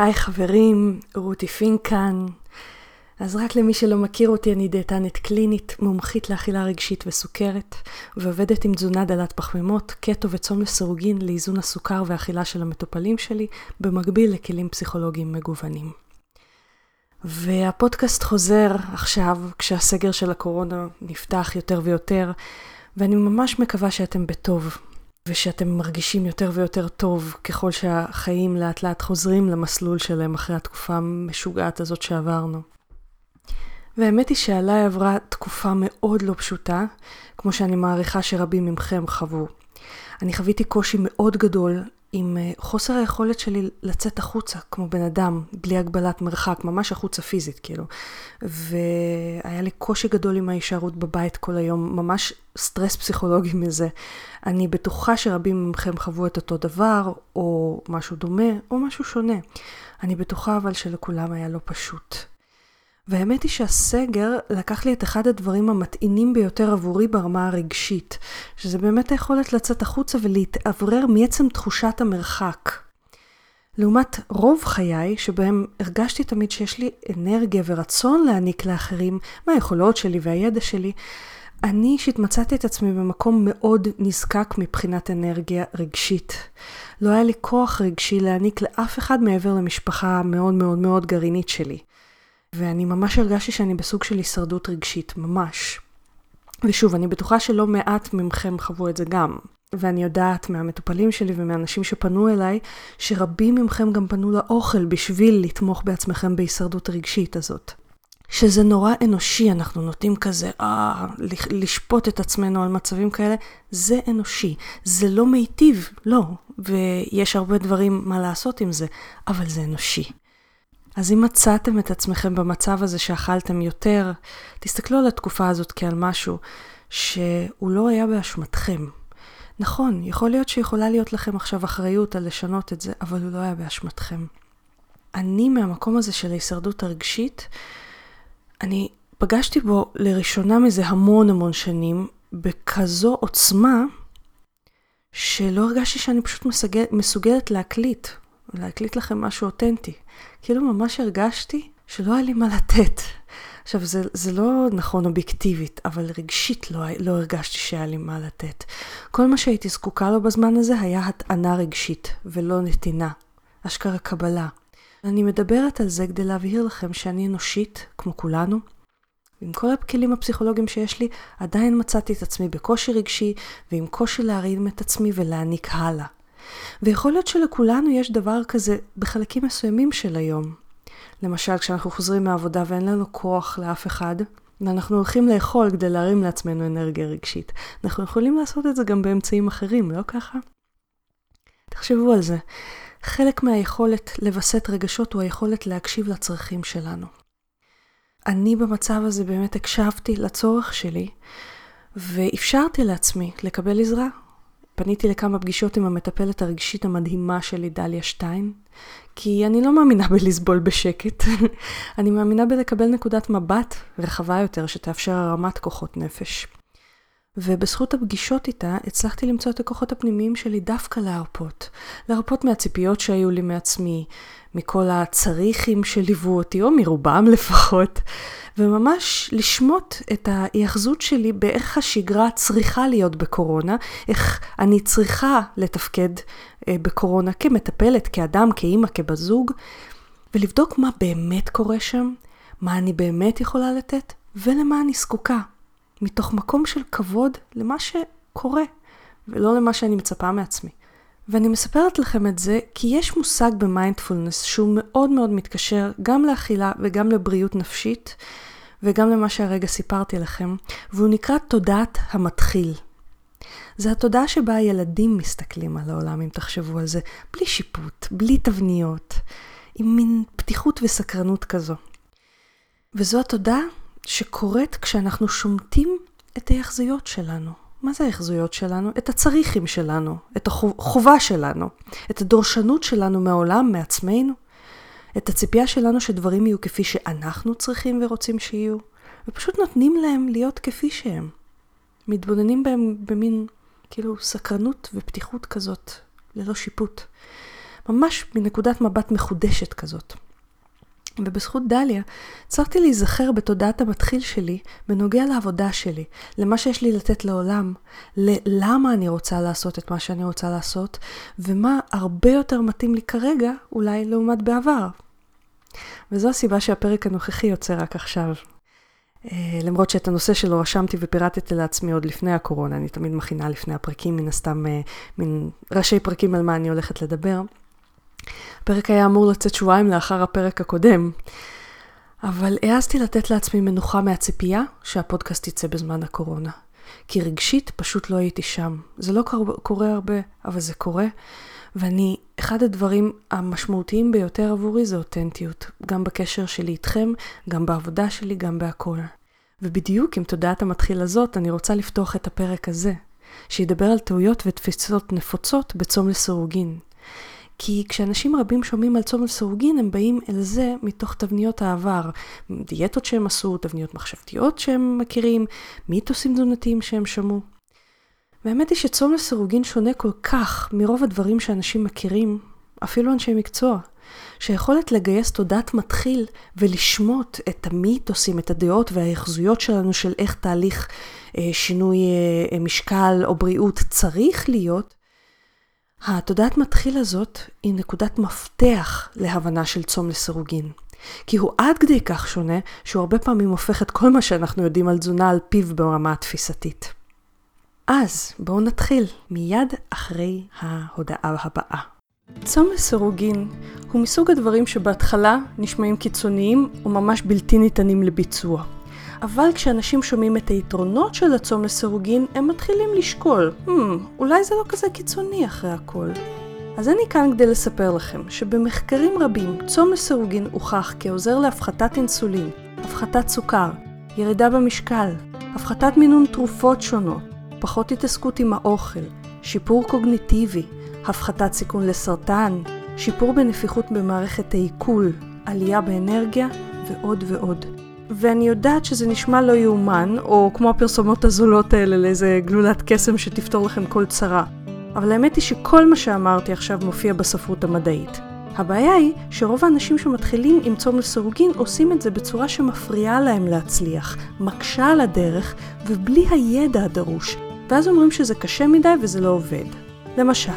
היי חברים, רותי פינק כאן. אז רק למי שלא מכיר אותי, אני דיאטנית קלינית, מומחית לאכילה רגשית וסוכרת, ועובדת עם תזונה דלת פחמימות, קטו וצום לסירוגין לאיזון הסוכר והאכילה של המטופלים שלי, במקביל לכלים פסיכולוגיים מגוונים. והפודקאסט חוזר עכשיו, כשהסגר של הקורונה נפתח יותר ויותר, ואני ממש מקווה שאתם בטוב, ושאתם מרגישים יותר ויותר טוב ככל שהחיים לאט לאט חוזרים למסלול שלהם אחרי התקופה המשוגעת הזאת שעברנו. והאמת היא שעליי עברה תקופה מאוד לא פשוטה, כמו שאני מעריכה שרבים מכם חוו. אני חוויתי קושי מאוד גדול עם אה, חוסר היכולת שלי לצאת החוצה, כמו בן אדם, בלי הגבלת מרחק, ממש החוצה פיזית, כאילו. והיה לי קושי גדול עם ההישארות בבית כל היום, ממש סטרס פסיכולוגי מזה. אני בטוחה שרבים מכם חוו את אותו דבר, או משהו דומה, או משהו שונה. אני בטוחה אבל שלכולם היה לא פשוט. והאמת היא שהסגר לקח לי את אחד הדברים המתאינים ביותר עבורי ברמה הרגשית, שזה באמת היכולת לצאת החוצה ולהתאוורר מעצם תחושת המרחק. לעומת רוב חיי, שבהם הרגשתי תמיד שיש לי אנרגיה ורצון להעניק לאחרים מהיכולות שלי והידע שלי, אני אישית מצאתי את עצמי במקום מאוד נזקק מבחינת אנרגיה רגשית. לא היה לי כוח רגשי להעניק לאף אחד מעבר למשפחה המאוד מאוד מאוד גרעינית שלי. ואני ממש הרגשתי שאני בסוג של הישרדות רגשית, ממש. ושוב, אני בטוחה שלא מעט מכם חוו את זה גם. ואני יודעת מהמטופלים שלי ומאנשים שפנו אליי, שרבים מכם גם פנו לאוכל בשביל לתמוך בעצמכם בהישרדות הרגשית הזאת. שזה נורא אנושי, אנחנו נוטים כזה, אה, לשפוט את עצמנו על מצבים כאלה, זה אנושי. זה לא מיטיב, לא, ויש הרבה דברים מה לעשות עם זה, אבל זה אנושי. אז אם מצאתם את עצמכם במצב הזה שאכלתם יותר, תסתכלו על התקופה הזאת כעל משהו שהוא לא היה באשמתכם. נכון, יכול להיות שיכולה להיות לכם עכשיו אחריות על לשנות את זה, אבל הוא לא היה באשמתכם. אני מהמקום הזה של ההישרדות הרגשית, אני פגשתי בו לראשונה מזה המון המון שנים, בכזו עוצמה, שלא הרגשתי שאני פשוט מסוגלת להקליט, להקליט לכם משהו אותנטי. כאילו ממש הרגשתי שלא היה לי מה לתת. עכשיו, זה, זה לא נכון אובייקטיבית, אבל רגשית לא, לא הרגשתי שהיה לי מה לתת. כל מה שהייתי זקוקה לו בזמן הזה היה הטענה רגשית, ולא נתינה. אשכרה קבלה. אני מדברת על זה כדי להבהיר לכם שאני אנושית, כמו כולנו. עם כל הכלים הפסיכולוגיים שיש לי, עדיין מצאתי את עצמי בקושי רגשי, ועם קושי להרים את עצמי ולהעניק הלאה. ויכול להיות שלכולנו יש דבר כזה בחלקים מסוימים של היום. למשל, כשאנחנו חוזרים מהעבודה ואין לנו כוח לאף אחד, ואנחנו הולכים לאכול כדי להרים לעצמנו אנרגיה רגשית. אנחנו יכולים לעשות את זה גם באמצעים אחרים, לא ככה? תחשבו על זה. חלק מהיכולת לווסת רגשות הוא היכולת להקשיב לצרכים שלנו. אני במצב הזה באמת הקשבתי לצורך שלי, ואפשרתי לעצמי לקבל עזרה. פניתי לכמה פגישות עם המטפלת הרגשית המדהימה שלי, דליה שטיין, כי אני לא מאמינה בלסבול בשקט. אני מאמינה בלקבל נקודת מבט רחבה יותר שתאפשר הרמת כוחות נפש. ובזכות הפגישות איתה הצלחתי למצוא את הכוחות הפנימיים שלי דווקא להרפות. להרפות מהציפיות שהיו לי מעצמי, מכל הצריכים שליוו אותי, או מרובם לפחות, וממש לשמוט את ההיאחזות שלי באיך השגרה צריכה להיות בקורונה, איך אני צריכה לתפקד אה, בקורונה כמטפלת, כאדם, כאימא, כבזוג, ולבדוק מה באמת קורה שם, מה אני באמת יכולה לתת, ולמה אני זקוקה. מתוך מקום של כבוד למה שקורה, ולא למה שאני מצפה מעצמי. ואני מספרת לכם את זה כי יש מושג במיינדפולנס שהוא מאוד מאוד מתקשר גם לאכילה וגם לבריאות נפשית, וגם למה שהרגע סיפרתי לכם, והוא נקרא תודעת המתחיל. זה התודעה שבה הילדים מסתכלים על העולם, אם תחשבו על זה, בלי שיפוט, בלי תבניות, עם מין פתיחות וסקרנות כזו. וזו התודעה שקורית כשאנחנו שומטים את ההחזויות שלנו. מה זה ההחזויות שלנו? את הצריכים שלנו, את החובה שלנו, את הדורשנות שלנו מהעולם, מעצמנו, את הציפייה שלנו שדברים יהיו כפי שאנחנו צריכים ורוצים שיהיו, ופשוט נותנים להם להיות כפי שהם. מתבוננים בהם במין, כאילו, סקרנות ופתיחות כזאת, ללא שיפוט. ממש מנקודת מבט מחודשת כזאת. ובזכות דליה, הצלחתי להיזכר בתודעת המתחיל שלי בנוגע לעבודה שלי, למה שיש לי לתת לעולם, ללמה אני רוצה לעשות את מה שאני רוצה לעשות, ומה הרבה יותר מתאים לי כרגע, אולי לעומת בעבר. וזו הסיבה שהפרק הנוכחי יוצא רק עכשיו. Uh, למרות שאת הנושא שלו רשמתי ופירטתי לעצמי עוד לפני הקורונה, אני תמיד מכינה לפני הפרקים, מן הסתם, uh, מין ראשי פרקים על מה אני הולכת לדבר. הפרק היה אמור לצאת שבועיים לאחר הפרק הקודם, אבל העזתי לתת לעצמי מנוחה מהציפייה שהפודקאסט יצא בזמן הקורונה. כי רגשית פשוט לא הייתי שם. זה לא קורה הרבה, אבל זה קורה. ואני, אחד הדברים המשמעותיים ביותר עבורי זה אותנטיות. גם בקשר שלי איתכם, גם בעבודה שלי, גם בהכל. ובדיוק עם תודעת המתחיל הזאת, אני רוצה לפתוח את הפרק הזה, שידבר על טעויות ותפיסות נפוצות בצום לסירוגין. כי כשאנשים רבים שומעים על צום לסירוגין, הם באים אל זה מתוך תבניות העבר. דיאטות שהם עשו, תבניות מחשבתיות שהם מכירים, מיתוסים תזונתיים שהם שמעו. והאמת היא שצום לסירוגין שונה כל כך מרוב הדברים שאנשים מכירים, אפילו אנשי מקצוע. שהיכולת לגייס תודעת מתחיל ולשמוט את המיתוסים, את הדעות וההיחזויות שלנו של איך תהליך אה, שינוי אה, משקל או בריאות צריך להיות, התודעת מתחיל הזאת היא נקודת מפתח להבנה של צום לסירוגין. כי הוא עד כדי כך שונה, שהוא הרבה פעמים הופך את כל מה שאנחנו יודעים על תזונה על פיו ברמה התפיסתית. אז בואו נתחיל מיד אחרי ההודעה הבאה. צום לסירוגין הוא מסוג הדברים שבהתחלה נשמעים קיצוניים וממש בלתי ניתנים לביצוע. אבל כשאנשים שומעים את היתרונות של הצום לסירוגין, הם מתחילים לשקול, hmm, אולי זה לא כזה קיצוני אחרי הכל. אז אני כאן כדי לספר לכם שבמחקרים רבים צום לסירוגין הוכח כעוזר להפחתת אינסולין, הפחתת סוכר, ירידה במשקל, הפחתת מינון תרופות שונות, פחות התעסקות עם האוכל, שיפור קוגניטיבי, הפחתת סיכון לסרטן, שיפור בנפיחות במערכת העיכול, עלייה באנרגיה ועוד ועוד. ואני יודעת שזה נשמע לא יאומן, או כמו הפרסומות הזולות האלה לאיזה גלולת קסם שתפתור לכם כל צרה. אבל האמת היא שכל מה שאמרתי עכשיו מופיע בספרות המדעית. הבעיה היא שרוב האנשים שמתחילים עם צום לסירוגין עושים את זה בצורה שמפריעה להם להצליח, מקשה על הדרך ובלי הידע הדרוש, ואז אומרים שזה קשה מדי וזה לא עובד. למשל,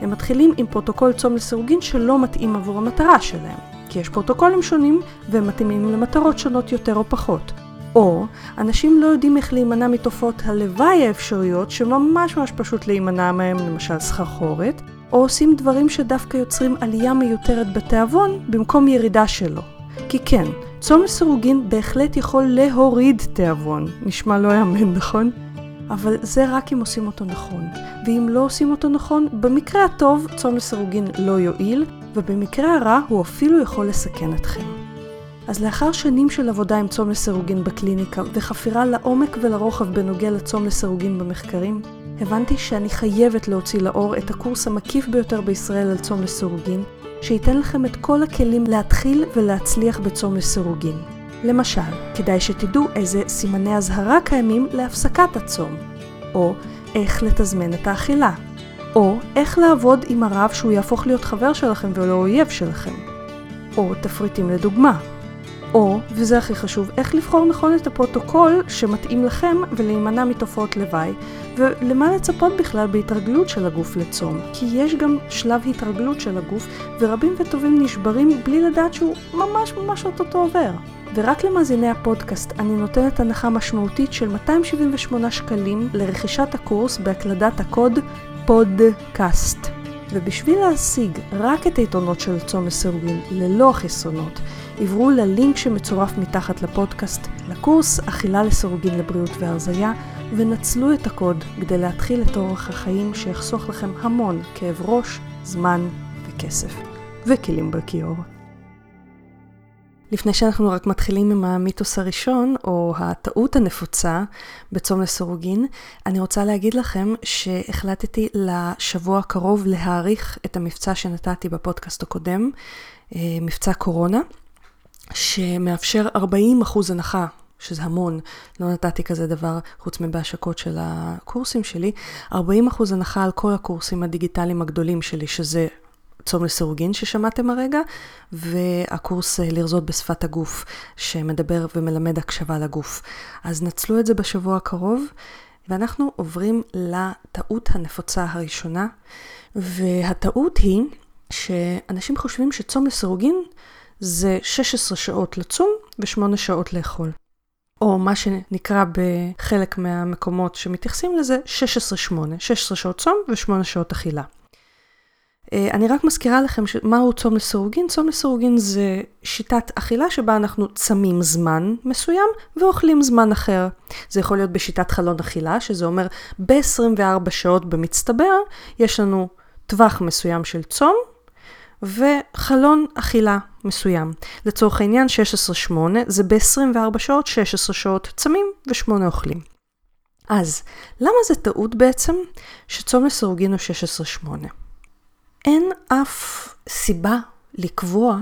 הם מתחילים עם פרוטוקול צום לסירוגין שלא מתאים עבור המטרה שלהם. כי יש פרוטוקולים שונים והם מתאימים למטרות שונות יותר או פחות. או אנשים לא יודעים איך להימנע מתופעות הלוואי האפשריות שממש ממש פשוט להימנע מהם, למשל סחרחורת, או עושים דברים שדווקא יוצרים עלייה מיותרת בתיאבון במקום ירידה שלו. כי כן, צום לסירוגין בהחלט יכול להוריד תיאבון. נשמע לא יאמן, נכון? אבל זה רק אם עושים אותו נכון. ואם לא עושים אותו נכון, במקרה הטוב צום לסירוגין לא יועיל, ובמקרה הרע הוא אפילו יכול לסכן אתכם. אז לאחר שנים של עבודה עם צום לסירוגין בקליניקה וחפירה לעומק ולרוחב בנוגע לצום לסירוגין במחקרים, הבנתי שאני חייבת להוציא לאור את הקורס המקיף ביותר בישראל על צום לסירוגין, שייתן לכם את כל הכלים להתחיל ולהצליח בצום לסירוגין. למשל, כדאי שתדעו איזה סימני אזהרה קיימים להפסקת הצום, או איך לתזמן את האכילה, או איך לעבוד עם הרב שהוא יהפוך להיות חבר שלכם ולא אויב שלכם. או תפריטים לדוגמה. או, וזה הכי חשוב, איך לבחור נכון את הפרוטוקול שמתאים לכם ולהימנע מתופעות לוואי, ולמה לצפות בכלל בהתרגלות של הגוף לצום. כי יש גם שלב התרגלות של הגוף, ורבים וטובים נשברים בלי לדעת שהוא ממש ממש אוטוטו עובר. ורק למאזיני הפודקאסט אני נותנת הנחה משמעותית של 278 שקלים לרכישת הקורס בהקלדת הקוד פודקאסט. ובשביל להשיג רק את היתרונות של צום לסירוגין ללא החסרונות, עברו ללינק שמצורף מתחת לפודקאסט, לקורס אכילה לסירוגין לבריאות והרזייה, ונצלו את הקוד כדי להתחיל את אורח החיים שיחסוך לכם המון כאב ראש, זמן וכסף. וכלים בכיור. לפני שאנחנו רק מתחילים עם המיתוס הראשון, או הטעות הנפוצה בצום לסירוגין, אני רוצה להגיד לכם שהחלטתי לשבוע הקרוב להאריך את המבצע שנתתי בפודקאסט הקודם, אה, מבצע קורונה, שמאפשר 40% הנחה שזה המון, לא נתתי כזה דבר חוץ מבהשקות של הקורסים שלי, 40% הנחה על כל הקורסים הדיגיטליים הגדולים שלי, שזה צום לסירוגין ששמעתם הרגע, והקורס אה, לרזות בשפת הגוף, שמדבר ומלמד הקשבה לגוף. אז נצלו את זה בשבוע הקרוב, ואנחנו עוברים לטעות הנפוצה הראשונה, והטעות היא שאנשים חושבים שצום לסירוגין זה 16 שעות לצום ו-8 שעות לאכול. או מה שנקרא בחלק מהמקומות שמתייחסים לזה 16-8, 16 שעות צום ו-8 שעות אכילה. אה, אני רק מזכירה לכם מהו צום לסירוגין. צום לסירוגין זה שיטת אכילה שבה אנחנו צמים זמן מסוים ואוכלים זמן אחר. זה יכול להיות בשיטת חלון אכילה, שזה אומר ב-24 שעות במצטבר יש לנו טווח מסוים של צום וחלון אכילה מסוים. לצורך העניין 16-8 זה ב-24 שעות, 16 שעות צמים ו-8 אוכלים. אז למה זה טעות בעצם שצום לסירוגין הוא 16-8? אין אף סיבה לקבוע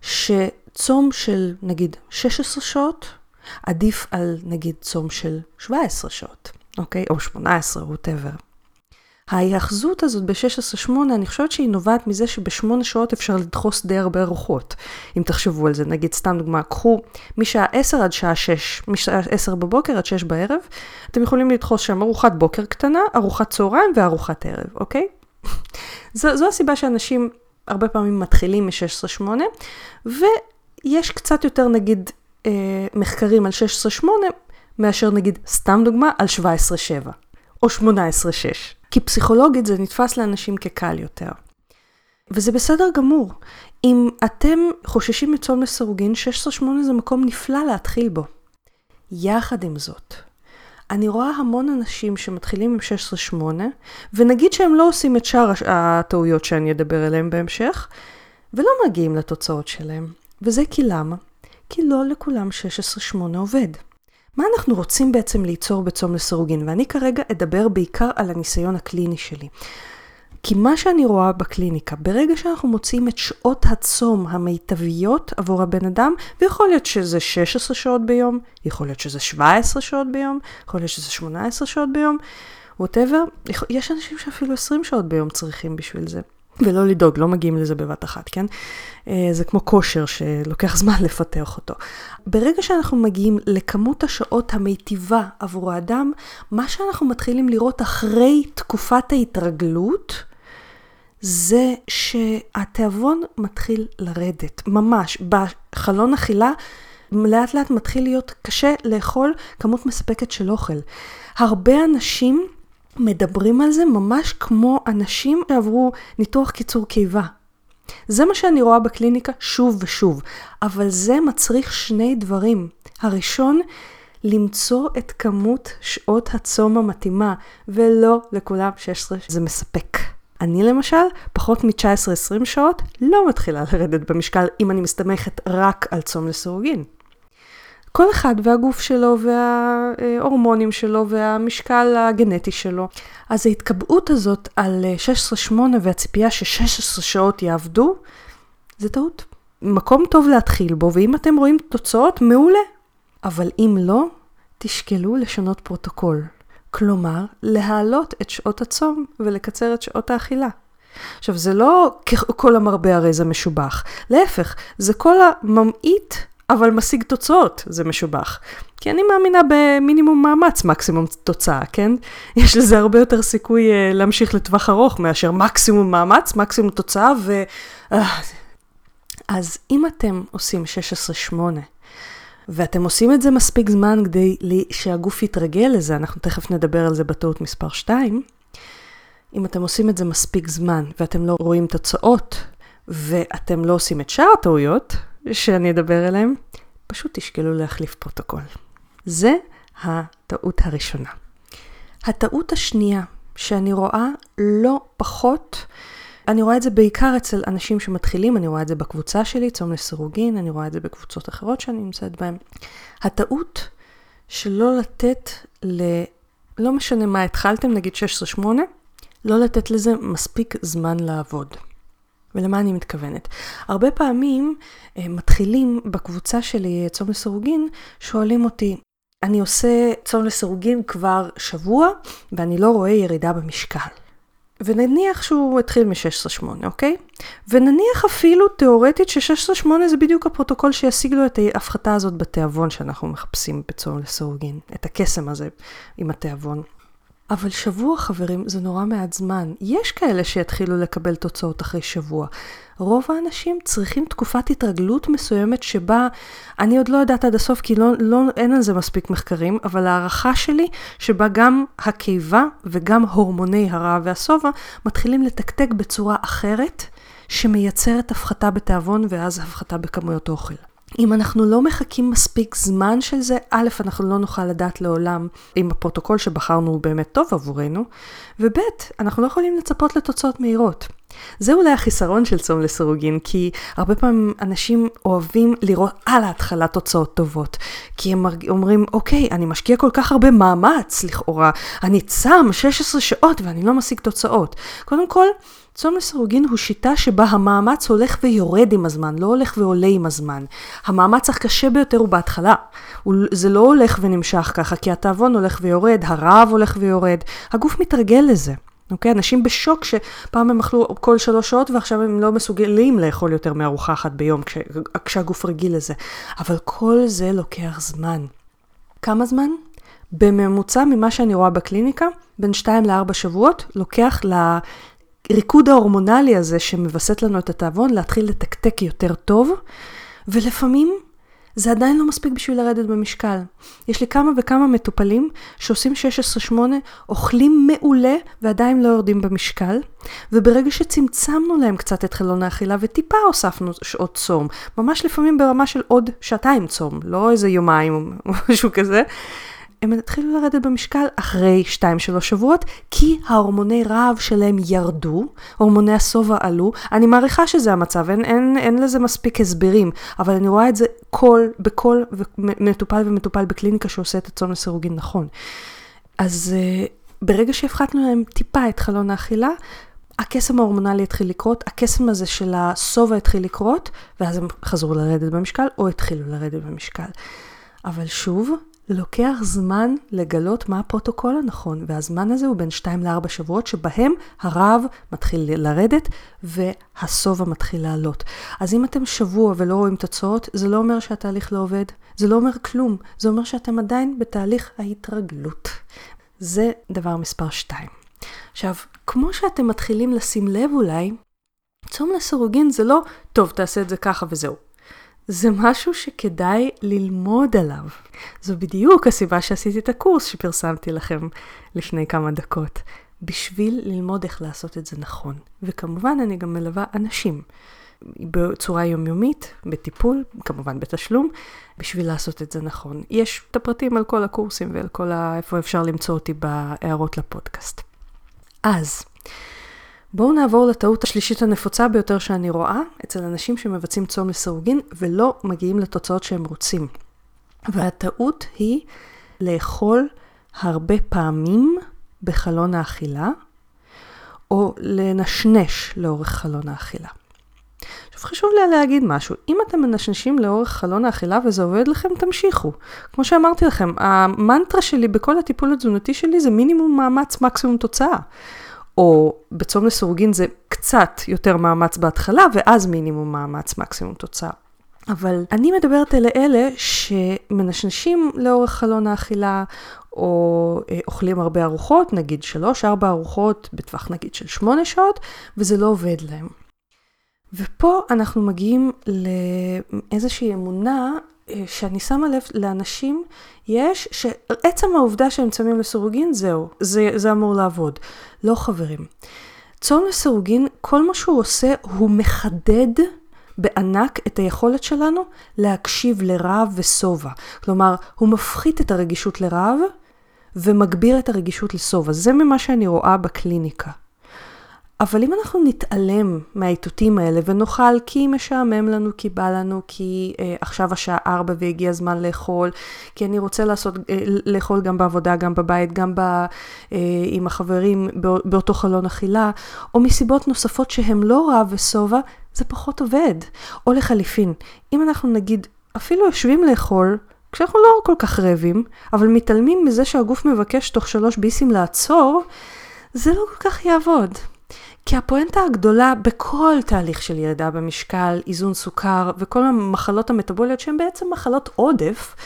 שצום של נגיד 16 שעות עדיף על נגיד צום של 17 שעות, אוקיי? או 18, ווטאבר. ההיאחזות הזאת ב-16-8, אני חושבת שהיא נובעת מזה שבשמונה שעות אפשר לדחוס די הרבה ארוחות. אם תחשבו על זה, נגיד סתם דוגמה, קחו משעה 10 עד שעה 6, משעה 10 בבוקר עד 6 בערב, אתם יכולים לדחוס שם ארוחת בוקר קטנה, ארוחת צהריים וארוחת ערב, אוקיי? זו, זו הסיבה שאנשים הרבה פעמים מתחילים מ-16-8, ויש קצת יותר נגיד אה, מחקרים על 16-8, מאשר נגיד, סתם דוגמה, על 17-7, או 18-6. כי פסיכולוגית זה נתפס לאנשים כקל יותר. וזה בסדר גמור. אם אתם חוששים מצום לסירוגין, 16-8 זה מקום נפלא להתחיל בו. יחד עם זאת, אני רואה המון אנשים שמתחילים עם 16-8, ונגיד שהם לא עושים את שאר הטעויות שאני אדבר עליהן בהמשך, ולא מגיעים לתוצאות שלהם. וזה כי למה? כי לא לכולם 16-8 עובד. מה אנחנו רוצים בעצם ליצור בצום לסירוגין? ואני כרגע אדבר בעיקר על הניסיון הקליני שלי. כי מה שאני רואה בקליניקה, ברגע שאנחנו מוצאים את שעות הצום המיטביות עבור הבן אדם, ויכול להיות שזה 16 שעות ביום, יכול להיות שזה 17 שעות ביום, יכול להיות שזה 18 שעות ביום, ווטאבר, יש אנשים שאפילו 20 שעות ביום צריכים בשביל זה. ולא לדאוג, לא מגיעים לזה בבת אחת, כן? אה, זה כמו כושר שלוקח זמן לפתח אותו. ברגע שאנחנו מגיעים לכמות השעות המיטיבה עבור האדם, מה שאנחנו מתחילים לראות אחרי תקופת ההתרגלות, זה שהתיאבון מתחיל לרדת, ממש. בחלון אכילה לאט לאט מתחיל להיות קשה לאכול כמות מספקת של אוכל. הרבה אנשים מדברים על זה ממש כמו אנשים שעברו ניתוח קיצור קיבה. זה מה שאני רואה בקליניקה שוב ושוב, אבל זה מצריך שני דברים. הראשון, למצוא את כמות שעות הצום המתאימה, ולא לכולם 16 זה מספק. אני למשל, פחות מ-19-20 שעות, לא מתחילה לרדת במשקל אם אני מסתמכת רק על צום לסירוגין. כל אחד והגוף שלו וההורמונים שלו והמשקל הגנטי שלו. אז ההתקבעות הזאת על 16-8 והציפייה ש-16 שעות יעבדו, זה טעות. מקום טוב להתחיל בו, ואם אתם רואים תוצאות, מעולה. אבל אם לא, תשקלו לשנות פרוטוקול. כלומר, להעלות את שעות הצום ולקצר את שעות האכילה. עכשיו, זה לא כל המרבה הרי זה משובח. להפך, זה כל הממעיט אבל משיג תוצאות, זה משובח. כי אני מאמינה במינימום מאמץ, מקסימום תוצאה, כן? יש לזה הרבה יותר סיכוי אה, להמשיך לטווח ארוך מאשר מקסימום מאמץ, מקסימום תוצאה, ו... אה, אז אם אתם עושים 16-8, ואתם עושים את זה מספיק זמן כדי שהגוף יתרגל לזה, אנחנו תכף נדבר על זה בטעות מספר 2, אם אתם עושים את זה מספיק זמן ואתם לא רואים תוצאות, ואתם לא עושים את שאר הטעויות, שאני אדבר עליהם, פשוט תשקלו להחליף פרוטוקול. זה הטעות הראשונה. הטעות השנייה שאני רואה לא פחות, אני רואה את זה בעיקר אצל אנשים שמתחילים, אני רואה את זה בקבוצה שלי, צום לסירוגין, אני רואה את זה בקבוצות אחרות שאני נמצאת בהן. הטעות שלא לתת ל... לא משנה מה התחלתם, נגיד 16-8, לא לתת לזה מספיק זמן לעבוד. ולמה אני מתכוונת? הרבה פעמים אה, מתחילים בקבוצה שלי, צום לסירוגין, שואלים אותי, אני עושה צום לסירוגין כבר שבוע, ואני לא רואה ירידה במשקל. ונניח שהוא התחיל מ-16-8, אוקיי? ונניח אפילו תיאורטית ש-16-8 זה בדיוק הפרוטוקול שישיג לו את ההפחתה הזאת בתיאבון שאנחנו מחפשים בצום לסירוגין, את הקסם הזה עם התיאבון. אבל שבוע, חברים, זה נורא מעט זמן. יש כאלה שיתחילו לקבל תוצאות אחרי שבוע. רוב האנשים צריכים תקופת התרגלות מסוימת שבה, אני עוד לא יודעת עד הסוף כי לא, לא, אין על זה מספיק מחקרים, אבל ההערכה שלי שבה גם הקיבה וגם הורמוני הרע והשובע מתחילים לתקתק בצורה אחרת, שמייצרת הפחתה בתיאבון ואז הפחתה בכמויות אוכל. אם אנחנו לא מחכים מספיק זמן של זה, א', אנחנו לא נוכל לדעת לעולם אם הפרוטוקול שבחרנו הוא באמת טוב עבורנו, וב', אנחנו לא יכולים לצפות לתוצאות מהירות. זה אולי החיסרון של צום לסירוגין, כי הרבה פעמים אנשים אוהבים לראות על ההתחלה תוצאות טובות. כי הם אומרים, אוקיי, אני משקיע כל כך הרבה מאמץ, לכאורה, אני צם 16 שעות ואני לא משיג תוצאות. קודם כל, צום לסירוגין הוא שיטה שבה המאמץ הולך ויורד עם הזמן, לא הולך ועולה עם הזמן. המאמץ הקשה ביותר הוא בהתחלה. זה לא הולך ונמשך ככה, כי התיאבון הולך ויורד, הרעב הולך ויורד, הגוף מתרגל לזה. אוקיי? אנשים בשוק שפעם הם אכלו כל שלוש שעות ועכשיו הם לא מסוגלים לאכול יותר מארוחה אחת ביום כש, כשהגוף רגיל לזה. אבל כל זה לוקח זמן. כמה זמן? בממוצע ממה שאני רואה בקליניקה, בין 2 ל-4 שבועות, לוקח לריקוד ההורמונלי הזה שמווסת לנו את התיאבון להתחיל לתקתק יותר טוב, ולפעמים זה עדיין לא מספיק בשביל לרדת במשקל. יש לי כמה וכמה מטופלים שעושים 16-8, אוכלים מעולה ועדיין לא יורדים במשקל, וברגע שצמצמנו להם קצת את חלון האכילה וטיפה הוספנו שעות צום, ממש לפעמים ברמה של עוד שעתיים צום, לא איזה יומיים או משהו כזה, הם התחילו לרדת במשקל אחרי 2-3 שבועות, כי ההורמוני רעב שלהם ירדו, הורמוני השובע עלו. אני מעריכה שזה המצב, אין, אין, אין לזה מספיק הסברים, אבל אני רואה את זה כל, בכל מטופל ומטופל בקליניקה שעושה את הצום לסירוגין נכון. אז uh, ברגע שהפחתנו להם טיפה את חלון האכילה, הקסם ההורמונלי התחיל לקרות, הקסם הזה של השובע התחיל לקרות, ואז הם חזרו לרדת במשקל, או התחילו לרדת במשקל. אבל שוב, לוקח זמן לגלות מה הפרוטוקול הנכון, והזמן הזה הוא בין 2 ל-4 שבועות שבהם הרב מתחיל לרדת והשובע מתחיל לעלות. אז אם אתם שבוע ולא רואים תוצאות, זה לא אומר שהתהליך לא עובד, זה לא אומר כלום, זה אומר שאתם עדיין בתהליך ההתרגלות. זה דבר מספר 2. עכשיו, כמו שאתם מתחילים לשים לב אולי, צום לסירוגין זה לא, טוב, תעשה את זה ככה וזהו. זה משהו שכדאי ללמוד עליו. זו בדיוק הסיבה שעשיתי את הקורס שפרסמתי לכם לפני כמה דקות, בשביל ללמוד איך לעשות את זה נכון. וכמובן אני גם מלווה אנשים בצורה יומיומית, בטיפול, כמובן בתשלום, בשביל לעשות את זה נכון. יש את הפרטים על כל הקורסים ועל כל ה... איפה אפשר למצוא אותי בהערות לפודקאסט. אז, בואו נעבור לטעות השלישית הנפוצה ביותר שאני רואה אצל אנשים שמבצעים צום לסירוגין ולא מגיעים לתוצאות שהם רוצים. והטעות היא לאכול הרבה פעמים בחלון האכילה, או לנשנש לאורך חלון האכילה. עכשיו חשוב לי להגיד משהו, אם אתם מנשנשים לאורך חלון האכילה וזה עובד לכם, תמשיכו. כמו שאמרתי לכם, המנטרה שלי בכל הטיפול התזונתי שלי זה מינימום מאמץ, מקסימום תוצאה. או בצום לסירוגין זה קצת יותר מאמץ בהתחלה, ואז מינימום מאמץ, מקסימום תוצאה. אבל אני מדברת אלה אלה שמנשנשים לאורך חלון האכילה, או אה, אוכלים הרבה ארוחות, נגיד 3-4 ארוחות בטווח נגיד של 8 שעות, וזה לא עובד להם. ופה אנחנו מגיעים לאיזושהי אמונה שאני שמה לב לאנשים יש, שעצם העובדה שהם צמים לסירוגין, זהו, זה, זה אמור לעבוד. לא חברים. צום לסירוגין, כל מה שהוא עושה, הוא מחדד בענק את היכולת שלנו להקשיב לרעב ושובע. כלומר, הוא מפחית את הרגישות לרעב, ומגביר את הרגישות לשובע. זה ממה שאני רואה בקליניקה. אבל אם אנחנו נתעלם מהאיתותים האלה ונאכל כי משעמם לנו, כי בא לנו, כי אה, עכשיו השעה ארבע והגיע הזמן לאכול, כי אני רוצה לעשות, אה, לאכול גם בעבודה, גם בבית, גם ב, אה, עם החברים באותו חלון אכילה, או מסיבות נוספות שהן לא רע ושובע, זה פחות עובד. או לחליפין, אם אנחנו נגיד אפילו יושבים לאכול, כשאנחנו לא כל כך רעבים, אבל מתעלמים מזה שהגוף מבקש תוך שלוש ביסים לעצור, זה לא כל כך יעבוד. כי הפואנטה הגדולה בכל תהליך של ירידה במשקל, איזון סוכר וכל המחלות המטבוליות שהן בעצם מחלות עודף,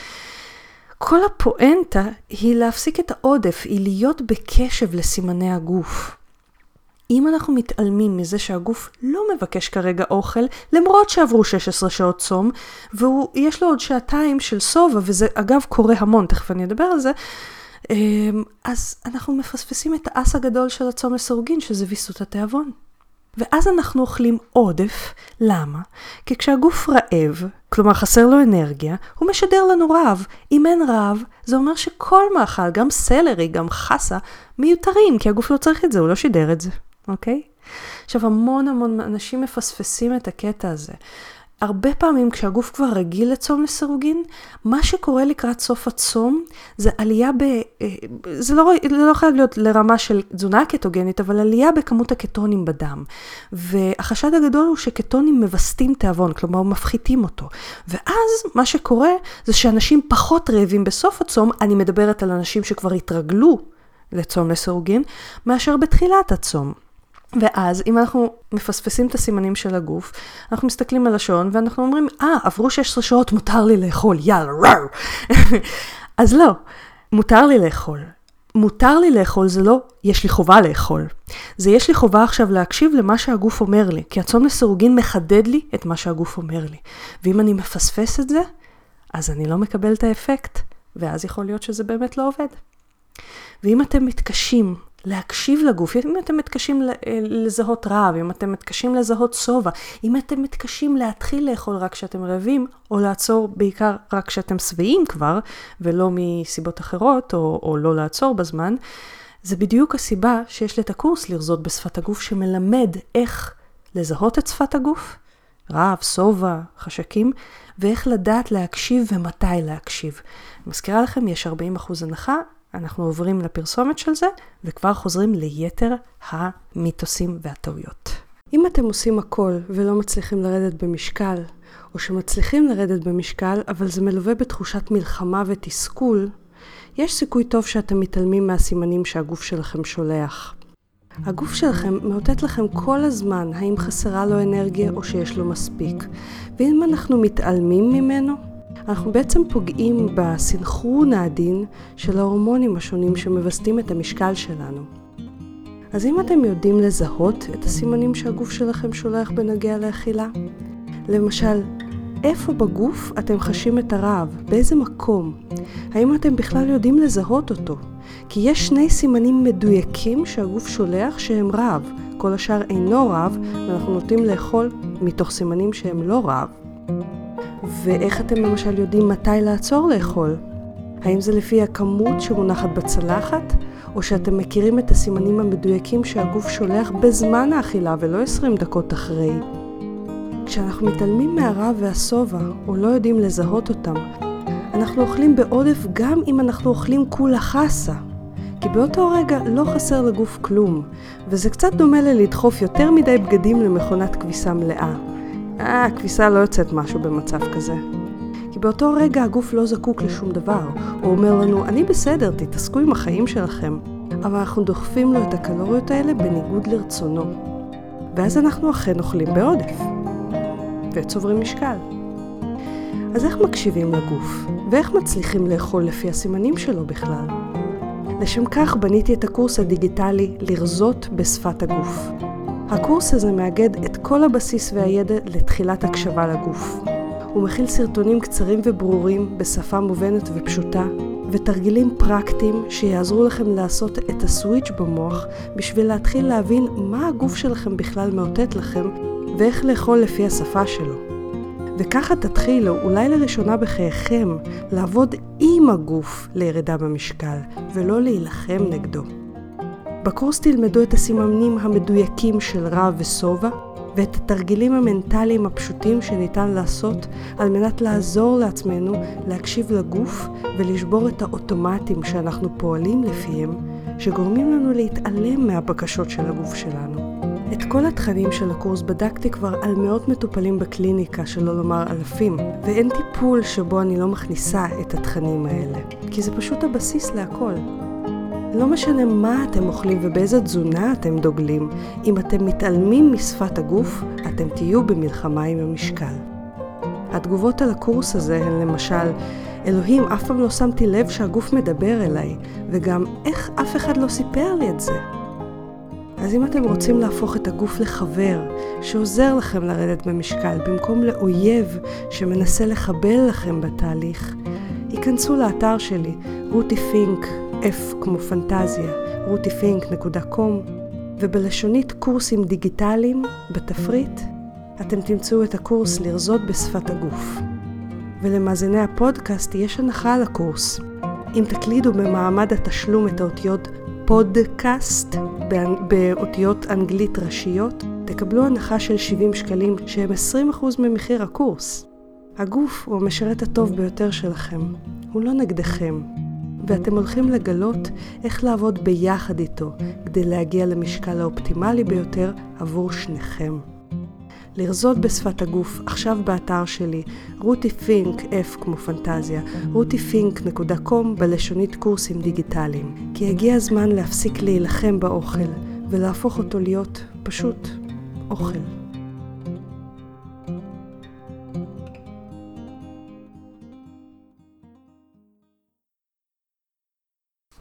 כל הפואנטה היא להפסיק את העודף, היא להיות בקשב לסימני הגוף. אם אנחנו מתעלמים מזה שהגוף לא מבקש כרגע אוכל, למרות שעברו 16 שעות צום, ויש לו עוד שעתיים של שובע, וזה אגב קורה המון, תכף אני אדבר על זה, אז אנחנו מפספסים את האס הגדול של הצום לסירוגין, שזה ויסות התיאבון. ואז אנחנו אוכלים עודף, למה? כי כשהגוף רעב, כלומר חסר לו אנרגיה, הוא משדר לנו רעב. אם אין רעב, זה אומר שכל מאכל, גם סלרי, גם חסה, מיותרים, כי הגוף לא צריך את זה, הוא לא שידר את זה, אוקיי? עכשיו, המון המון אנשים מפספסים את הקטע הזה. הרבה פעמים כשהגוף כבר רגיל לצום לסירוגין, מה שקורה לקראת סוף הצום זה עלייה ב... אה, זה לא, זה לא חייב להיות לרמה של תזונה קטוגנית, אבל עלייה בכמות הקטונים בדם. והחשד הגדול הוא שקטונים מווסתים תיאבון, כלומר מפחיתים אותו. ואז מה שקורה זה שאנשים פחות רעבים בסוף הצום, אני מדברת על אנשים שכבר התרגלו לצום לסירוגין, מאשר בתחילת הצום. ואז אם אנחנו מפספסים את הסימנים של הגוף, אנחנו מסתכלים על השעון ואנחנו אומרים, אה, ah, עברו 16 שעות, מותר לי לאכול, יאללה, ראו. אז לא, מותר לי לאכול. מותר לי לאכול זה לא, יש לי חובה לאכול. זה יש לי חובה עכשיו להקשיב למה שהגוף אומר לי, כי הצום לסירוגין מחדד לי את מה שהגוף אומר לי. ואם אני מפספס את זה, אז אני לא מקבל את האפקט, ואז יכול להיות שזה באמת לא עובד. ואם אתם מתקשים להקשיב לגוף, אם אתם מתקשים אה, לזהות רעב, אם אתם מתקשים לזהות שובע, אם אתם מתקשים להתחיל לאכול רק כשאתם רעבים, או לעצור בעיקר רק כשאתם שבעים כבר, ולא מסיבות אחרות, או, או לא לעצור בזמן, זה בדיוק הסיבה שיש לי את הקורס לרזות בשפת הגוף, שמלמד איך לזהות את שפת הגוף, רעב, שובע, חשקים, ואיך לדעת להקשיב ומתי להקשיב. אני מזכירה לכם, יש 40% הנחה, אנחנו עוברים לפרסומת של זה, וכבר חוזרים ליתר המיתוסים והטעויות. אם אתם עושים הכל ולא מצליחים לרדת במשקל, או שמצליחים לרדת במשקל, אבל זה מלווה בתחושת מלחמה ותסכול, יש סיכוי טוב שאתם מתעלמים מהסימנים שהגוף שלכם שולח. הגוף שלכם מאותת לכם כל הזמן האם חסרה לו אנרגיה או שיש לו מספיק, ואם אנחנו מתעלמים ממנו, אנחנו בעצם פוגעים בסנכרון העדין של ההורמונים השונים שמווסתים את המשקל שלנו. אז אם אתם יודעים לזהות את הסימנים שהגוף שלכם שולח בנוגע לאכילה, למשל, איפה בגוף אתם חשים את הרעב? באיזה מקום? האם אתם בכלל יודעים לזהות אותו? כי יש שני סימנים מדויקים שהגוף שולח שהם רעב. כל השאר אינו רעב, ואנחנו נוטים לאכול מתוך סימנים שהם לא רעב. ואיך אתם למשל יודעים מתי לעצור לאכול? האם זה לפי הכמות שמונחת בצלחת, או שאתם מכירים את הסימנים המדויקים שהגוף שולח בזמן האכילה ולא 20 דקות אחרי? כשאנחנו מתעלמים מהרע והשובע, או לא יודעים לזהות אותם, אנחנו אוכלים בעודף גם אם אנחנו אוכלים כולה חסה. כי באותו רגע לא חסר לגוף כלום, וזה קצת דומה ללדחוף יותר מדי בגדים למכונת כביסה מלאה. אה, הכביסה לא יוצאת משהו במצב כזה. כי באותו רגע הגוף לא זקוק לשום דבר. הוא אומר לנו, אני בסדר, תתעסקו עם החיים שלכם. אבל אנחנו דוחפים לו את הקלוריות האלה בניגוד לרצונו. ואז אנחנו אכן אוכלים בעודף. וצוברים משקל. אז איך מקשיבים לגוף? ואיך מצליחים לאכול לפי הסימנים שלו בכלל? לשם כך בניתי את הקורס הדיגיטלי לרזות בשפת הגוף. הקורס הזה מאגד כל הבסיס והידע לתחילת הקשבה לגוף. הוא מכיל סרטונים קצרים וברורים בשפה מובנת ופשוטה, ותרגילים פרקטיים שיעזרו לכם לעשות את הסוויץ' במוח בשביל להתחיל להבין מה הגוף שלכם בכלל מאותת לכם ואיך לאכול לפי השפה שלו. וככה תתחילו, אולי לראשונה בחייכם, לעבוד עם הגוף לירידה במשקל, ולא להילחם נגדו. בקורס תלמדו את הסימנים המדויקים של רע ושובע, ואת התרגילים המנטליים הפשוטים שניתן לעשות על מנת לעזור לעצמנו להקשיב לגוף ולשבור את האוטומטים שאנחנו פועלים לפיהם, שגורמים לנו להתעלם מהבקשות של הגוף שלנו. את כל התכנים של הקורס בדקתי כבר על מאות מטופלים בקליניקה, שלא לומר אלפים, ואין טיפול שבו אני לא מכניסה את התכנים האלה, כי זה פשוט הבסיס להכל. לא משנה מה אתם אוכלים ובאיזה תזונה אתם דוגלים, אם אתם מתעלמים משפת הגוף, אתם תהיו במלחמה עם המשקל. התגובות על הקורס הזה הן למשל, אלוהים, אף פעם לא שמתי לב שהגוף מדבר אליי, וגם איך אף אחד לא סיפר לי את זה. אז אם אתם רוצים להפוך את הגוף לחבר שעוזר לכם לרדת במשקל במקום לאויב שמנסה לחבל לכם בתהליך, היכנסו לאתר שלי, רותי פינק, F כמו פנטזיה, rutifink.com, ובלשונית קורסים דיגיטליים, בתפריט, אתם תמצאו את הקורס לרזות בשפת הגוף. ולמאזיני הפודקאסט יש הנחה על הקורס. אם תקלידו במעמד התשלום את האותיות פודקאסט באותיות אנגלית ראשיות, תקבלו הנחה של 70 שקלים שהם 20% ממחיר הקורס. הגוף הוא המשרת הטוב ביותר שלכם, הוא לא נגדכם, ואתם הולכים לגלות איך לעבוד ביחד איתו כדי להגיע למשקל האופטימלי ביותר עבור שניכם. לרזות בשפת הגוף, עכשיו באתר שלי, רותי פינק, F כמו פנטזיה, rutifink.com בלשונית קורסים דיגיטליים. כי הגיע הזמן להפסיק להילחם באוכל, ולהפוך אותו להיות פשוט אוכל.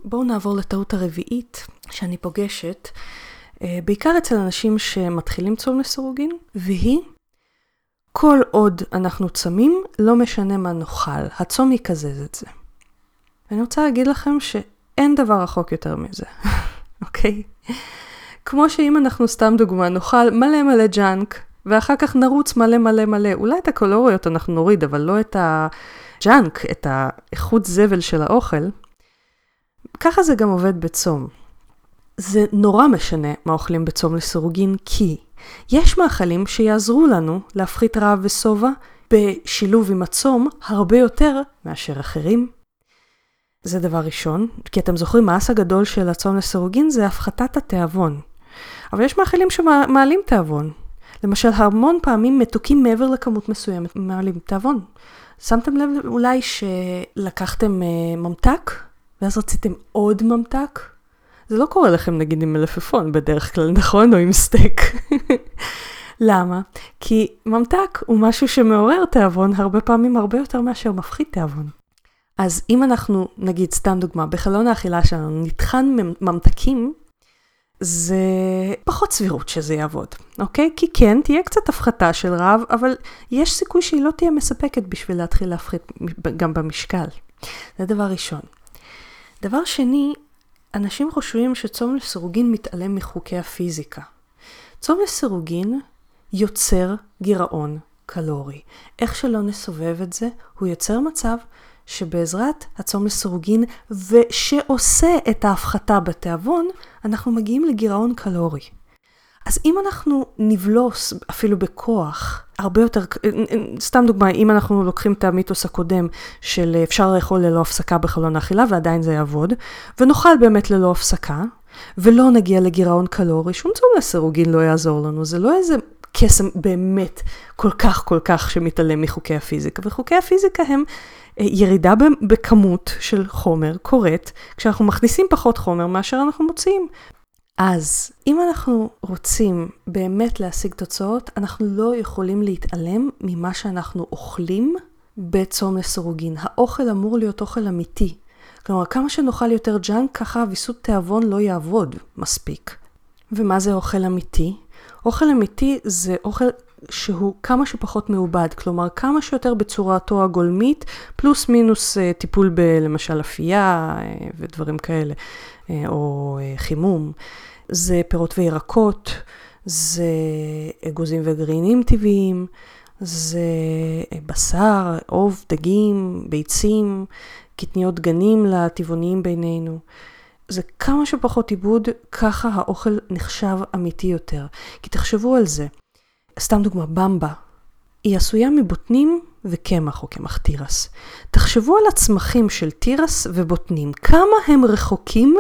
בואו נעבור לטעות הרביעית שאני פוגשת, אה, בעיקר אצל אנשים שמתחילים צום לסירוגין, והיא, כל עוד אנחנו צמים, לא משנה מה נאכל, הצום יקזז את זה. ואני רוצה להגיד לכם שאין דבר רחוק יותר מזה, אוקיי? כמו שאם אנחנו סתם דוגמה, נאכל מלא מלא junk, ואחר כך נרוץ מלא מלא מלא, אולי את הקולוריות אנחנו נוריד, אבל לא את ה junk, את האיכות זבל של האוכל, ככה זה גם עובד בצום. זה נורא משנה מה אוכלים בצום לסירוגין, כי יש מאכלים שיעזרו לנו להפחית רעב ושובע בשילוב עם הצום הרבה יותר מאשר אחרים. זה דבר ראשון, כי אתם זוכרים, האס הגדול של הצום לסירוגין זה הפחתת התיאבון. אבל יש מאכלים שמעלים תיאבון. למשל, המון פעמים מתוקים מעבר לכמות מסוימת מעלים תיאבון. שמתם לב אולי שלקחתם uh, ממתק ואז רציתם עוד ממתק? זה לא קורה לכם נגיד עם מלפפון בדרך כלל, נכון? או עם סטייק. למה? כי ממתק הוא משהו שמעורר תיאבון הרבה פעמים הרבה יותר מאשר מפחית תיאבון. אז אם אנחנו, נגיד, סתם דוגמה, בחלון האכילה שלנו נטחן ממתקים, זה פחות סבירות שזה יעבוד, אוקיי? כי כן, תהיה קצת הפחתה של רעב, אבל יש סיכוי שהיא לא תהיה מספקת בשביל להתחיל להפחית גם במשקל. זה דבר ראשון. דבר שני, אנשים חושבים שצום לסירוגין מתעלם מחוקי הפיזיקה. צום לסירוגין יוצר גירעון קלורי. איך שלא נסובב את זה, הוא יוצר מצב שבעזרת הצום לסירוגין ושעושה את ההפחתה בתיאבון, אנחנו מגיעים לגירעון קלורי. אז אם אנחנו נבלוס אפילו בכוח, הרבה יותר, סתם דוגמה, אם אנחנו לוקחים את המיתוס הקודם של אפשר לאכול ללא הפסקה בחלון האכילה ועדיין זה יעבוד, ונאכל באמת ללא הפסקה, ולא נגיע לגירעון קלורי, שום צום לסירוגין לא יעזור לנו, זה לא איזה קסם באמת כל כך כל כך שמתעלם מחוקי הפיזיקה, וחוקי הפיזיקה הם אה, ירידה בכמות של חומר קורית כשאנחנו מכניסים פחות חומר מאשר אנחנו מוציאים. אז אם אנחנו רוצים באמת להשיג תוצאות, אנחנו לא יכולים להתעלם ממה שאנחנו אוכלים בצום לסירוגין. האוכל אמור להיות אוכל אמיתי. כלומר, כמה שנאכל יותר ג'אנק, ככה ויסות תיאבון לא יעבוד מספיק. ומה זה אוכל אמיתי? אוכל אמיתי זה אוכל שהוא כמה שפחות מעובד, כלומר כמה שיותר בצורתו הגולמית, פלוס מינוס אה, טיפול בלמשל אפייה אה, ודברים כאלה, אה, או חימום. זה פירות וירקות, זה אגוזים וגרעינים טבעיים, זה בשר, עוף, דגים, ביצים, קטניות גנים לטבעוניים בינינו. זה כמה שפחות עיבוד, ככה האוכל נחשב אמיתי יותר. כי תחשבו על זה. סתם דוגמה, במבה. היא עשויה מבוטנים וקמח או קמח תירס. תחשבו על הצמחים של תירס ובוטנים, כמה הם רחוקים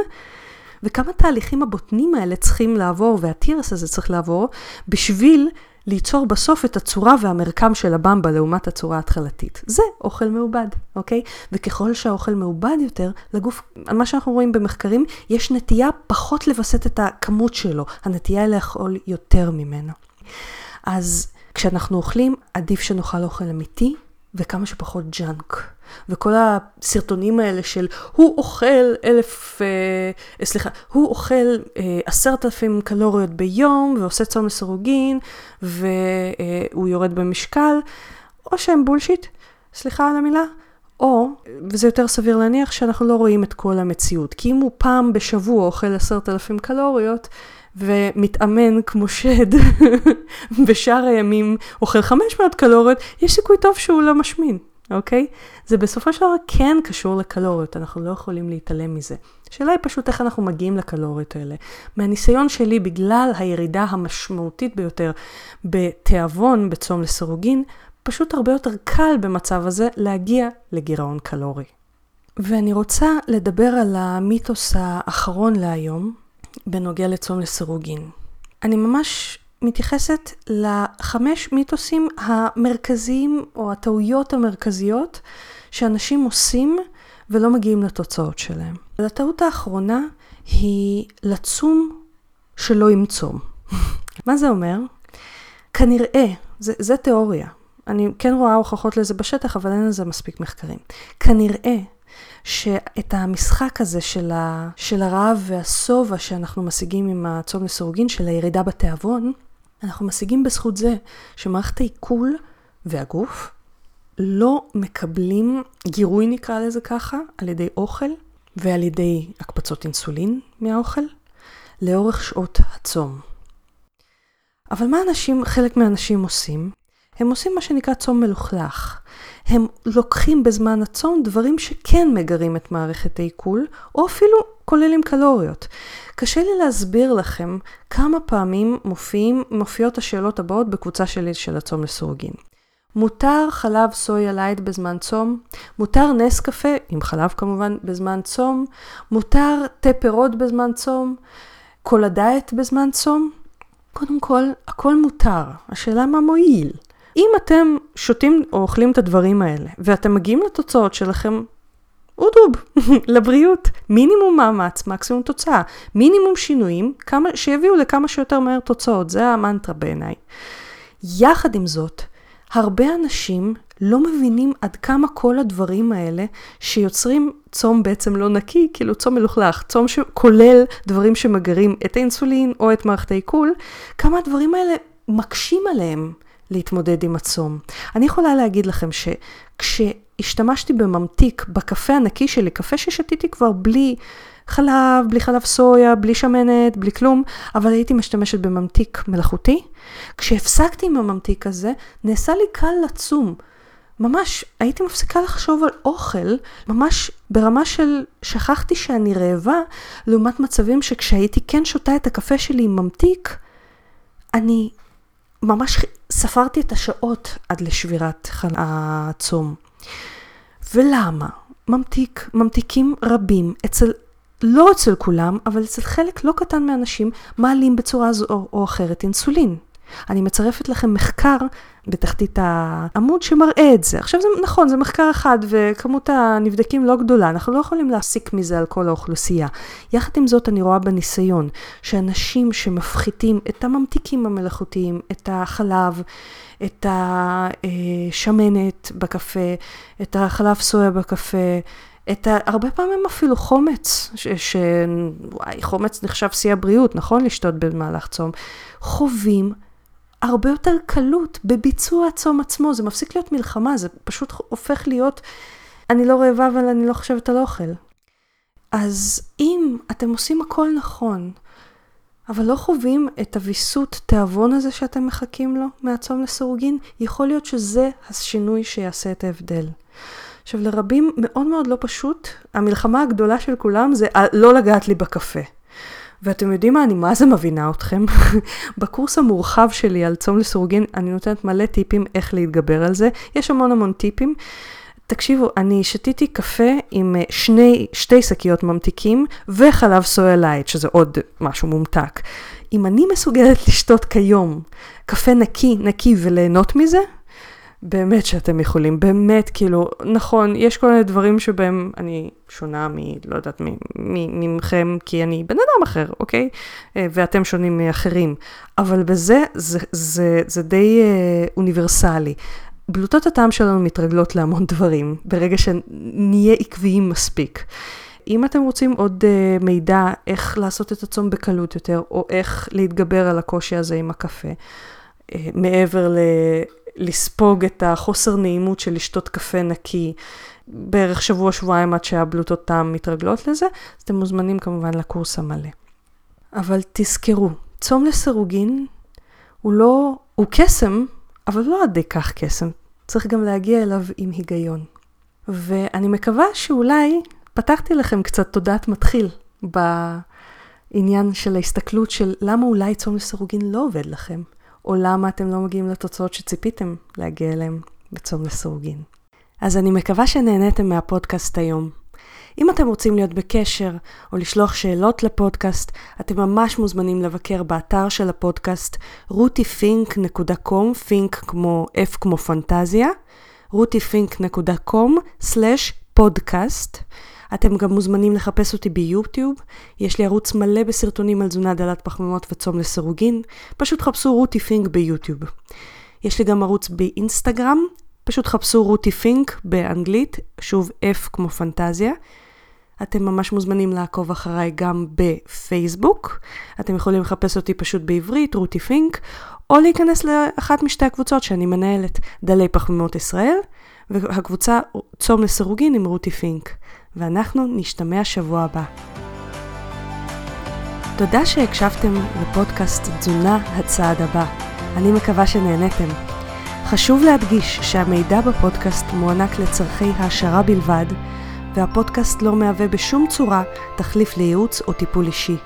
וכמה תהליכים הבוטנים האלה צריכים לעבור והתירס הזה צריך לעבור בשביל ליצור בסוף את הצורה והמרקם של הבמבה לעומת הצורה ההתחלתית. זה אוכל מעובד, אוקיי? וככל שהאוכל מעובד יותר, לגוף, מה שאנחנו רואים במחקרים, יש נטייה פחות לווסת את הכמות שלו, הנטייה היא לאכול יותר ממנו. אז כשאנחנו אוכלים, עדיף שנאכל אוכל אמיתי וכמה שפחות junk. וכל הסרטונים האלה של הוא אוכל אלף, אה, סליחה, הוא אוכל אה, עשרת אלפים קלוריות ביום ועושה צום לסירוגין והוא יורד במשקל, או שהם bullshit, סליחה על המילה, או, וזה יותר סביר להניח שאנחנו לא רואים את כל המציאות. כי אם הוא פעם בשבוע אוכל עשרת אלפים קלוריות, ומתאמן כמו שד, בשאר הימים אוכל 500 קלוריות, יש סיכוי טוב שהוא לא משמין, אוקיי? זה בסופו של דבר כן קשור לקלוריות, אנחנו לא יכולים להתעלם מזה. השאלה היא פשוט איך אנחנו מגיעים לקלוריות האלה. מהניסיון שלי, בגלל הירידה המשמעותית ביותר בתיאבון, בצום לסירוגין, פשוט הרבה יותר קל במצב הזה להגיע לגירעון קלורי. ואני רוצה לדבר על המיתוס האחרון להיום, בנוגע לצום לסירוגין. אני ממש מתייחסת לחמש מיתוסים המרכזיים או הטעויות המרכזיות שאנשים עושים ולא מגיעים לתוצאות שלהם. הטעות האחרונה היא לצום שלא עם צום. מה זה אומר? כנראה, זה, זה תיאוריה, אני כן רואה הוכחות לזה בשטח, אבל אין לזה מספיק מחקרים. כנראה שאת המשחק הזה של, ה, של הרעב והשובע שאנחנו משיגים עם הצום לסירוגין, של הירידה בתיאבון, אנחנו משיגים בזכות זה שמערכת העיכול והגוף לא מקבלים גירוי נקרא לזה ככה, על ידי אוכל ועל ידי הקפצות אינסולין מהאוכל, לאורך שעות הצום. אבל מה אנשים, חלק מהאנשים עושים? הם עושים מה שנקרא צום מלוכלך. הם לוקחים בזמן הצום דברים שכן מגרים את מערכת העיכול, או אפילו כוללים קלוריות. קשה לי להסביר לכם כמה פעמים מופיעים, מופיעות השאלות הבאות בקבוצה שלי של הצום לסירוגין. מותר חלב סויה light בזמן צום, מותר נס קפה, עם חלב כמובן, בזמן צום, מותר תה פירות בזמן צום, קולה דיאט בזמן צום. קודם כל, הכל מותר, השאלה מה מועיל. אם אתם שותים או אוכלים את הדברים האלה, ואתם מגיעים לתוצאות שלכם, אודוב, לבריאות. מינימום מאמץ, מקסימום תוצאה. מינימום שינויים, כמה, שיביאו לכמה שיותר מהר תוצאות. זה המנטרה בעיניי. יחד עם זאת, הרבה אנשים לא מבינים עד כמה כל הדברים האלה שיוצרים צום בעצם לא נקי, כאילו צום מלוכלך, צום שכולל דברים שמגרים את האינסולין או את מערכת העיכול, כמה הדברים האלה מקשים עליהם. להתמודד עם הצום. אני יכולה להגיד לכם שכשהשתמשתי בממתיק בקפה הנקי שלי, קפה ששתיתי כבר בלי חלב, בלי חלב סויה, בלי שמנת, בלי כלום, אבל הייתי משתמשת בממתיק מלאכותי, כשהפסקתי עם הממתיק הזה, נעשה לי קל לצום. ממש הייתי מפסיקה לחשוב על אוכל, ממש ברמה של שכחתי שאני רעבה, לעומת מצבים שכשהייתי כן שותה את הקפה שלי עם ממתיק, אני ממש ספרתי את השעות עד לשבירת הצום. ולמה? ממתיק, ממתיקים רבים אצל, לא אצל כולם, אבל אצל חלק לא קטן מהאנשים, מעלים בצורה זו או אחרת אינסולין. אני מצרפת לכם מחקר בתחתית העמוד שמראה את זה. עכשיו זה נכון, זה מחקר אחד וכמות הנבדקים לא גדולה, אנחנו לא יכולים להסיק מזה על כל האוכלוסייה. יחד עם זאת אני רואה בניסיון שאנשים שמפחיתים את הממתיקים המלאכותיים, את החלב, את השמנת בקפה, את החלב סויה בקפה, את ה... הרבה פעמים אפילו חומץ, ש... ש... וואי, חומץ נחשב שיא הבריאות, נכון? לשתות במהלך צום. חווים הרבה יותר קלות בביצוע הצום עצמו, זה מפסיק להיות מלחמה, זה פשוט הופך להיות, אני לא רעבה אבל אני לא חושבת על אוכל. אז אם אתם עושים הכל נכון, אבל לא חווים את הוויסות תיאבון הזה שאתם מחכים לו מהצום לסירוגין, יכול להיות שזה השינוי שיעשה את ההבדל. עכשיו, לרבים מאוד מאוד לא פשוט, המלחמה הגדולה של כולם זה לא לגעת לי בקפה. ואתם יודעים מה, אני מה זה מבינה אתכם. בקורס המורחב שלי על צום לסירוגין, אני נותנת מלא טיפים איך להתגבר על זה. יש המון המון טיפים. תקשיבו, אני שתיתי קפה עם אה, שני, שתי שקיות ממתיקים וחלב סויה light, שזה עוד משהו מומתק. אם אני מסוגלת לשתות כיום קפה נקי, נקי וליהנות מזה, באמת שאתם יכולים, באמת, כאילו, נכון, יש כל מיני דברים שבהם אני שונה מ... לא יודעת, ממכם, כי אני בן אדם אחר, אוקיי? אה, ואתם שונים מאחרים. אבל בזה, זה, זה, זה די אה, אוניברסלי. בלוטות הטעם שלנו מתרגלות להמון דברים, ברגע שנהיה עקביים מספיק. אם אתם רוצים עוד uh, מידע איך לעשות את הצום בקלות יותר, או איך להתגבר על הקושי הזה עם הקפה, uh, מעבר ל... לספוג את החוסר נעימות של לשתות קפה נקי בערך שבוע-שבועיים עד שהבלוטות טעם מתרגלות לזה, אז אתם מוזמנים כמובן לקורס המלא. אבל תזכרו, צום לסירוגין הוא לא, הוא קסם, אבל לא עד כך קסם. צריך גם להגיע אליו עם היגיון. ואני מקווה שאולי פתחתי לכם קצת תודעת מתחיל בעניין של ההסתכלות של למה אולי צום לסירוגין לא עובד לכם. או למה אתם לא מגיעים לתוצאות שציפיתם להגיע אליהם בצום לסירוגין. אז אני מקווה שנהניתם מהפודקאסט היום. אם אתם רוצים להיות בקשר או לשלוח שאלות לפודקאסט, אתם ממש מוזמנים לבקר באתר של הפודקאסט rutifink.com, פינק כמו F כמו פנטזיה, rutifink.com/פודקאסט. אתם גם מוזמנים לחפש אותי ביוטיוב, יש לי ערוץ מלא בסרטונים על תזונה דלת פחמימות וצום לסירוגין, פשוט חפשו רותי פינק ביוטיוב. יש לי גם ערוץ באינסטגרם, פשוט חפשו רותי פינק באנגלית, שוב F כמו פנטזיה. אתם ממש מוזמנים לעקוב אחריי גם בפייסבוק. אתם יכולים לחפש אותי פשוט בעברית, רותי פינק, או להיכנס לאחת משתי הקבוצות שאני מנהלת, דלי פחמימות ישראל, והקבוצה צום לסירוגין עם רותי פינק. ואנחנו נשתמע שבוע הבא. תודה שהקשבתם לפודקאסט תזונה הצעד הבא. אני מקווה שנהניתם. חשוב להדגיש שהמידע בפודקאסט מוענק לצורכי העשרה בלבד, והפודקאסט לא מהווה בשום צורה תחליף לייעוץ או טיפול אישי.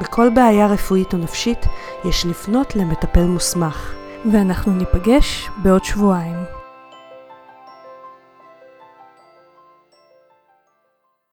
בכל בעיה רפואית או נפשית יש לפנות למטפל מוסמך. ואנחנו ניפגש בעוד שבועיים.